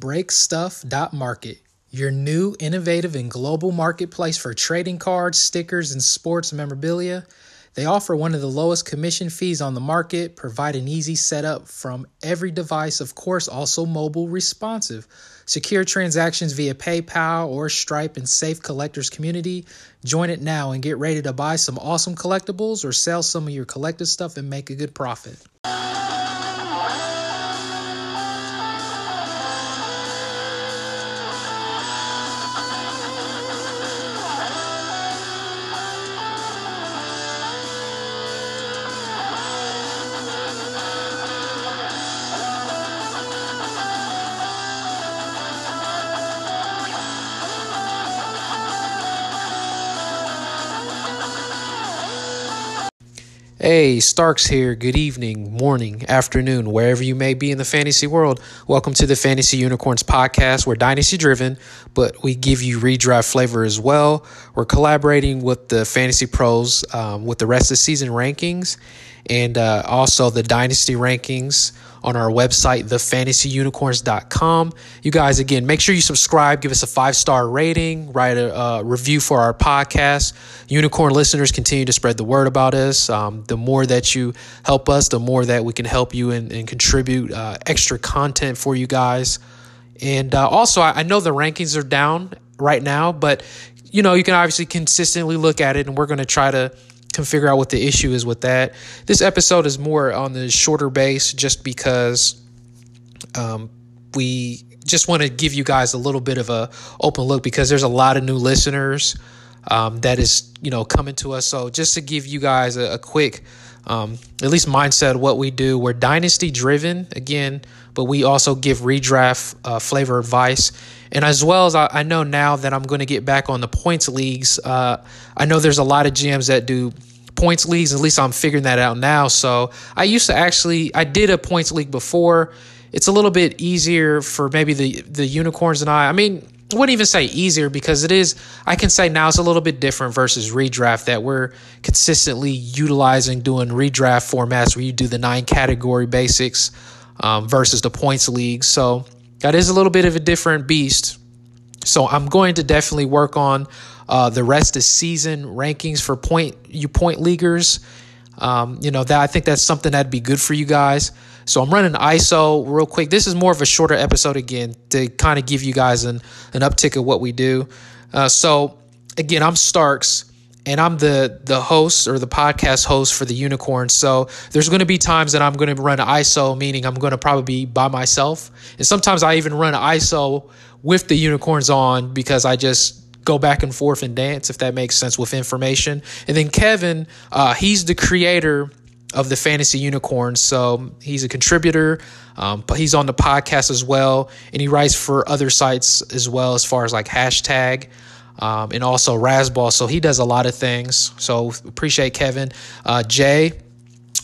Breakstuff.market, your new, innovative, and global marketplace for trading cards, stickers, and sports memorabilia. They offer one of the lowest commission fees on the market, provide an easy setup from every device, of course, also mobile responsive. Secure transactions via PayPal or Stripe and safe collectors community. Join it now and get ready to buy some awesome collectibles or sell some of your collected stuff and make a good profit. Hey, Starks here. Good evening, morning, afternoon, wherever you may be in the fantasy world. Welcome to the Fantasy Unicorns podcast. We're dynasty driven, but we give you redraft flavor as well. We're collaborating with the Fantasy Pros um, with the rest of the season rankings and uh, also the dynasty rankings on our website, thefantasyunicorns.com. You guys, again, make sure you subscribe, give us a five star rating, write a uh, review for our podcast. Unicorn listeners continue to spread the word about us. Um, the more that you help us, the more that we can help you and, contribute uh, extra content for you guys. And uh, also, I, I know the rankings are down right now, but you know, you can obviously consistently look at it, and we're going to try to can figure out what the issue is with that. This episode is more on the shorter base just because um, we just want to give you guys a little bit of a open look because there's a lot of new listeners um, that is you know coming to us. So just to give you guys a, a quick um, at least mindset what we do. We're dynasty driven again, but we also give redraft uh, flavor advice. And as well as I, I, know now that I'm going to get back on the points leagues, uh, I know there's a lot of GMs that do points leagues. At least I'm figuring that out now. So I used to actually, I did a points league before. It's a little bit easier for maybe the the unicorns and I. I mean, Wouldn't even say easier because it is. I can say now it's a little bit different versus redraft that we're consistently utilizing doing redraft formats where you do the nine category basics um, versus the points league. So that is a little bit of a different beast. So I'm going to definitely work on uh, the rest of season rankings for point you point leaguers. Um, you know that I think that's something that'd be good for you guys. So I'm running ISO real quick. This is more of a shorter episode again to kind of give you guys an an uptick of what we do. Uh, so again, I'm Starks and I'm the the host or the podcast host for the Unicorn. So there's going to be times that I'm going to run ISO, meaning I'm going to probably be by myself, and sometimes I even run ISO with the Unicorns on because I just go back and forth and dance, if that makes sense, with information. And then Kevin, uh, he's the creator of the Fantasy Unicorns. So he's a contributor, um, but he's on the podcast as well. And he writes for other sites as well, as far as like hashtag. Um, and also Razzball. So he does a lot of things. So appreciate Kevin. Uh, Jay,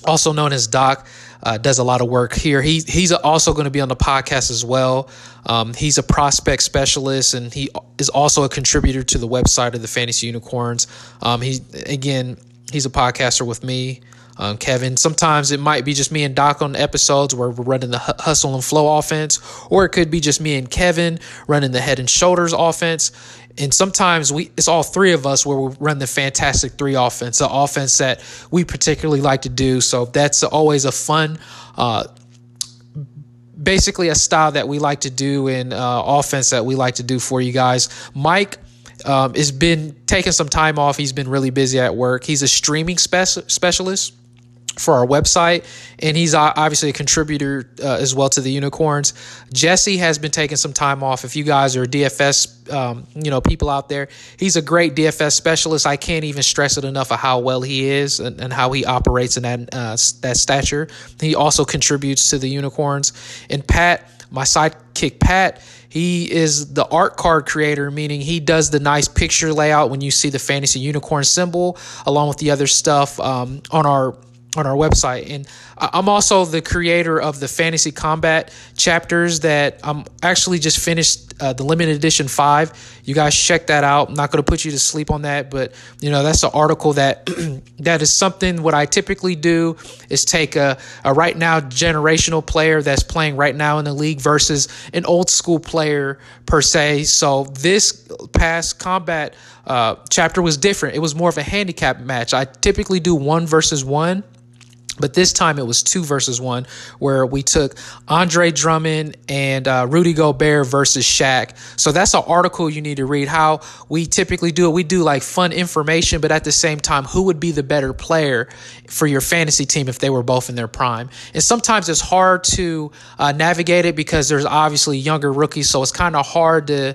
also known as Doc, uh, does a lot of work here. He, he's also going to be on the podcast as well. Um, he's a prospect specialist and he is also a contributor to the website of the Fantasy Unicorns. Um, he again, he's a podcaster with me. Um, Kevin. Sometimes it might be just me and Doc on episodes where we're running the hustle and flow offense, or it could be just me and Kevin running the head and shoulders offense. And sometimes we it's all three of us where we run the fantastic three offense the offense that we particularly like to do. So that's always a fun uh, basically a style that we like to do in uh, offense that we like to do for you guys. Mike um, has been taking some time off. He's been really busy at work. He's a streaming spec- specialist for our website, and he's obviously a contributor uh, as well to the Unicorns. Jesse has been taking some time off. If you guys are DFS, um, you know, people out there, he's a great DFS specialist. I can't even stress it enough of how well he is and, and how he operates in that uh, that stature. He also contributes to the Unicorns. And Pat, my sidekick, Pat. He is the art card creator, meaning he does the nice picture layout when you see the fantasy unicorn symbol, along with the other stuff um, on our on our website. And I'm also the creator of the fantasy combat chapters that I'm actually just finished uh, the limited edition five. You guys check that out. I'm not going to put you to sleep on that, but you know that's an article that that is something. What I typically do is take a, a right now generational player that's playing right now in the league versus an old school player per se. So this past combat uh, chapter was different. It was more of a handicap match. I typically do one versus one but this time it was two versus one, where we took Andre Drummond and uh, Rudy Gobert versus Shaq. So that's an article you need to read. How we typically do it. We do like fun information, but at the same time, who would be the better player for your fantasy team if they were both in their prime? And sometimes it's hard to uh, navigate it because there's obviously younger rookies, so it's kind of hard to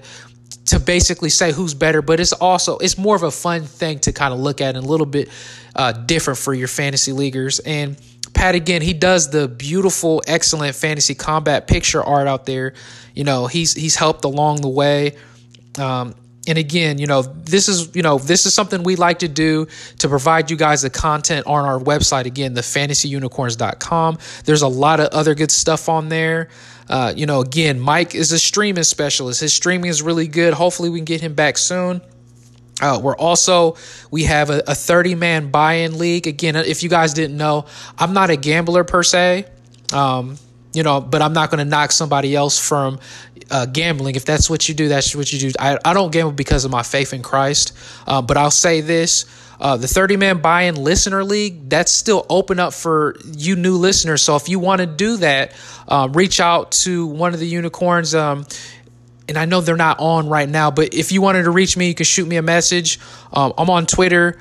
to basically say who's better, but it's also it's more of a fun thing to kind of look at and a little bit uh, different for your fantasy leaguers. And Pat again, he does the beautiful, excellent fantasy combat picture art out there. You know, he's he's helped along the way. Um, and again, you know, this is you know this is something we like to do to provide you guys the content on our website. Again, the fantasyunicorns.com. There's a lot of other good stuff on there. Uh, you know, again, Mike is a streaming specialist. His streaming is really good. Hopefully, we can get him back soon. Uh, we're also we have a, a 30 man buy-in league. Again, if you guys didn't know, I'm not a gambler per se. Um, you know, but I'm not going to knock somebody else from uh, gambling. If that's what you do, that's what you do. I, I don't gamble because of my faith in Christ. Uh, but I'll say this uh, the 30 man buy in listener league, that's still open up for you new listeners. So if you want to do that, uh, reach out to one of the unicorns. Um, and I know they're not on right now, but if you wanted to reach me, you can shoot me a message. Um, I'm on Twitter,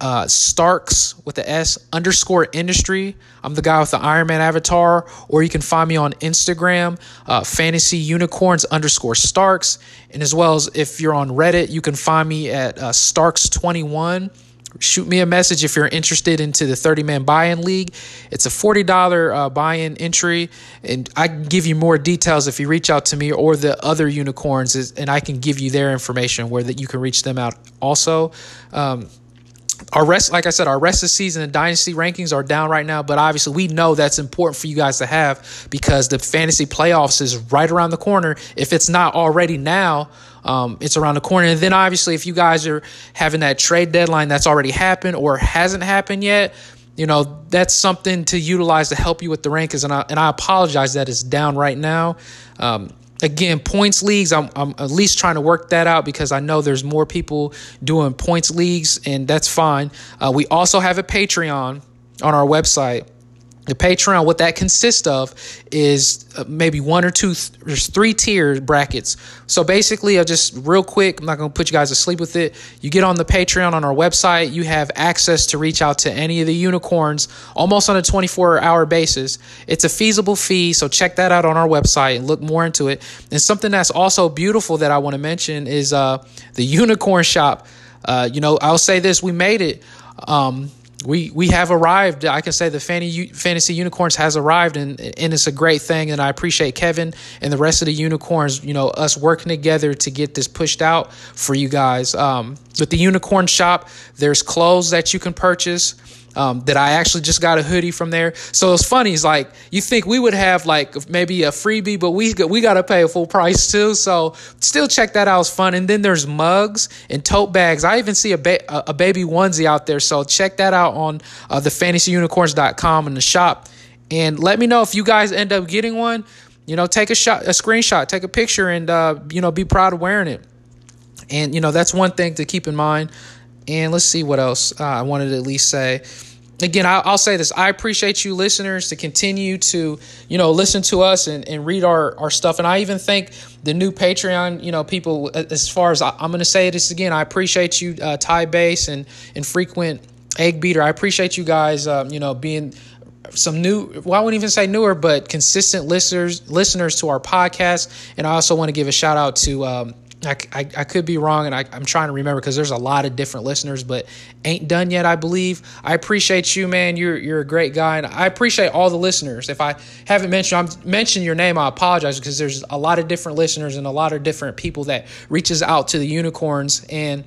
uh, Starks with the S underscore industry. I'm the guy with the Iron Man avatar, or you can find me on Instagram, uh, fantasy unicorns underscore Starks. And as well as if you're on Reddit, you can find me at uh, Starks21 shoot me a message if you're interested into the 30 man buy-in league. It's a $40 uh, buy-in entry. And i can give you more details if you reach out to me or the other unicorns and i can give you their information where that you can reach them out also. Um, our rest, like I said, our rest of the season and dynasty rankings are down right now, but obviously we know that's important for you guys to have because the fantasy playoffs is right around the corner. If it's not already now, um, it's around the corner. And then obviously, if you guys are having that trade deadline that's already happened or hasn't happened yet, you know that's something to utilize to help you with the rankings. And I and I apologize that it's down right now. Um, again points leagues I'm, I'm at least trying to work that out because i know there's more people doing points leagues and that's fine. Uh, we also have a patreon on our website the Patreon, what that consists of is uh, maybe one or two, there's three tier brackets. So basically, I'll just real quick, I'm not going to put you guys to sleep with it. You get on the Patreon on our website, you have access to reach out to any of the unicorns almost on a 24 hour basis. It's a feasible fee, so check that out on our website and look more into it. And something that's also beautiful that I want to mention is uh, the unicorn shop. Uh, you know, I'll say this: we made it. Um, we we have arrived. I can say the fantasy unicorns has arrived, and and it's a great thing. And I appreciate Kevin and the rest of the unicorns. You know, us working together to get this pushed out for you guys. Um, with the unicorn shop, there's clothes that you can purchase um, that I actually just got a hoodie from there. So it's funny. It's like you think we would have like maybe a freebie, but we we got to pay a full price too. So still check that out. It's fun. And then there's mugs and tote bags. I even see a ba- a baby onesie out there. So check that out on uh, the fantasyunicorns.com in the shop. And let me know if you guys end up getting one. You know, take a shot, a screenshot, take a picture, and uh, you know, be proud of wearing it. And you know, that's one thing to keep in mind. And let's see what else uh, I wanted to at least say. Again, I'll, I'll, say this. I appreciate you listeners to continue to, you know, listen to us and, and read our, our stuff. And I even think the new Patreon, you know, people, as far as I, am going to say this again, I appreciate you, uh, Ty Base and, and Frequent Egg Beater. I appreciate you guys, um, you know, being some new well i wouldn't even say newer but consistent listeners listeners to our podcast and i also want to give a shout out to um, I, I, could be wrong and I, am trying to remember because there's a lot of different listeners, but ain't done yet, I believe. I appreciate you, man. You're you're a great guy, and I appreciate all the listeners. If I haven't mentioned I'm mentioned your name, I apologize because there's a lot of different listeners and a lot of different people that reaches out to the unicorns, and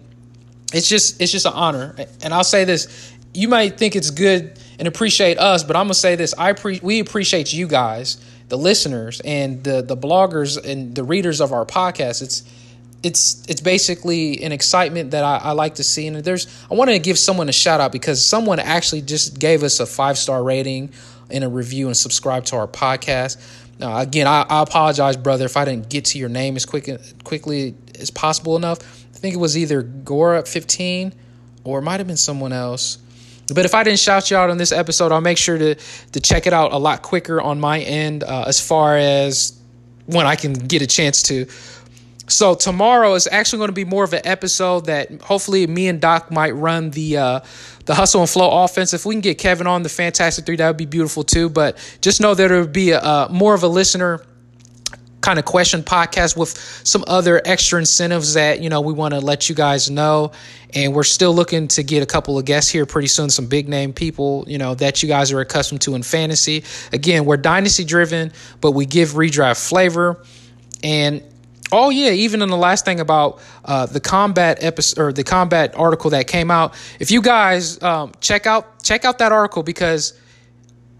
it's just it's just an honor. And I'll say this: you might think it's good and appreciate us, but I'm gonna say this: I pre- we appreciate you guys the listeners and the the bloggers and the readers of our podcast. It's it's it's basically an excitement that I, I, like to see. And there's I wanted to give someone a shout out because someone actually just gave us a five star rating in a review and subscribe to our podcast. Uh, again, I, I, apologize, brother, if I didn't get to your name as quick quickly as possible enough. I think it was either Gora fifteen or it might have been someone else. But if I didn't shout you out on this episode, I'll make sure to to check it out a lot quicker on my end uh, as far as when I can get a chance to. So tomorrow is actually going to be more of an episode that hopefully me and Doc might run the uh, the hustle and flow offense. If we can get Kevin on the Fantastic Three, that would be beautiful too. But just know that it would be a, a more of a listener kind of question podcast with some other extra incentives that you know we want to let you guys know and we're still looking to get a couple of guests here pretty soon some big name people you know that you guys are accustomed to in fantasy again we're dynasty driven but we give redraft flavor and Oh yeah, even in the last thing about uh, the combat episode or the combat article that came out. If you guys um, check out check out that article because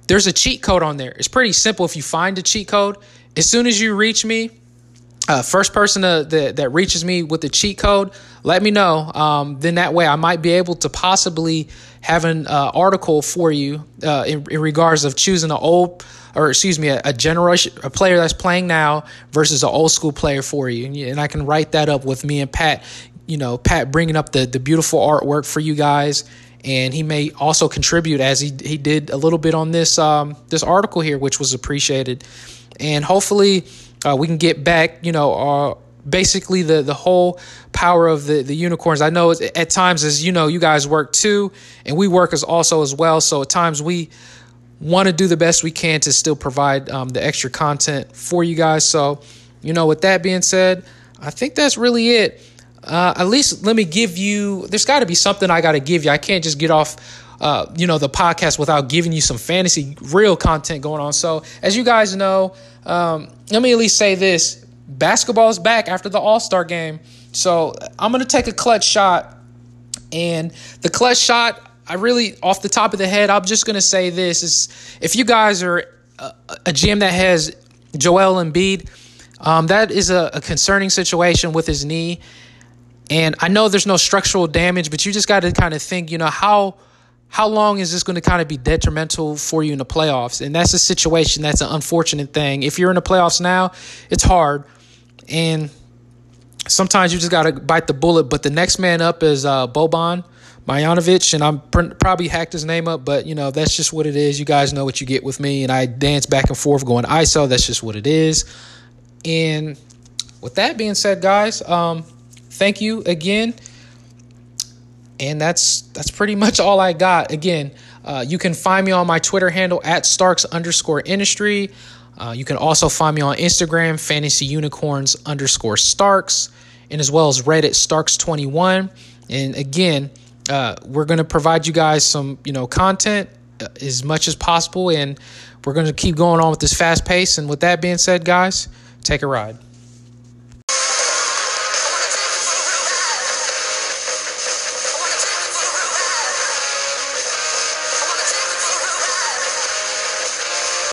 there's a cheat code on there. It's pretty simple. If you find a cheat code, as soon as you reach me, uh, first person to, that that reaches me with the cheat code, let me know. Um, then that way I might be able to possibly have an uh, article for you uh, in, in regards of choosing an old or excuse me, a, a, generation, a player that's playing now versus an old school player for you. And, I can write that up with me and Pat, you know, Pat bringing up the, the beautiful artwork for you guys. And he may also contribute as he, he did a little bit on this, um, this article here, which was appreciated. And hopefully uh, we can get back, you know, our, basically the the whole power of the the unicorns i know at times as you know you guys work too and we work as also as well so at times we want to do the best we can to still provide um, the extra content for you guys. So, you know, with that being said, I think that's really it. Uh, at least let me give you. There's got to be something I got to give you. I can't just get off, uh, you know, the podcast without giving you some fantasy, real content going on. So, as you guys know, um, let me at least say this: basketball is back after the All Star game. So, I'm gonna take a clutch shot, and the clutch shot I really, off the top of the head, I'm just going to say this: is if you guys are a, a GM that has Joel Embiid, um, that is a, a, concerning situation with his knee. And I know there's no structural damage, but you just got to kind of think, you know, how how long is this going to kind of be detrimental for you in the playoffs? And that's a situation that's an unfortunate thing. If you're in the playoffs now, it's hard, and sometimes you just got to bite the bullet. But the next man up is uh, Boban. Marjanovic, and I'm pr- probably hacked his name up, but you know that's just what it is. You guys know what you get with me, and I dance back and forth going ISO. That's just what it is. And with that being said, guys, um, thank you again. And that's that's pretty much all I got. Again, uh, you can find me on my Twitter handle at Starks underscore industry. Uh, you can also find me on Instagram, Fantasy Unicorns underscore Starks, and as well as Reddit Starks21. And again, uh, we're going to provide you guys some, you know, content uh, as much as possible, and we're going to keep going on with this fast pace. And with that being said, guys, take a ride.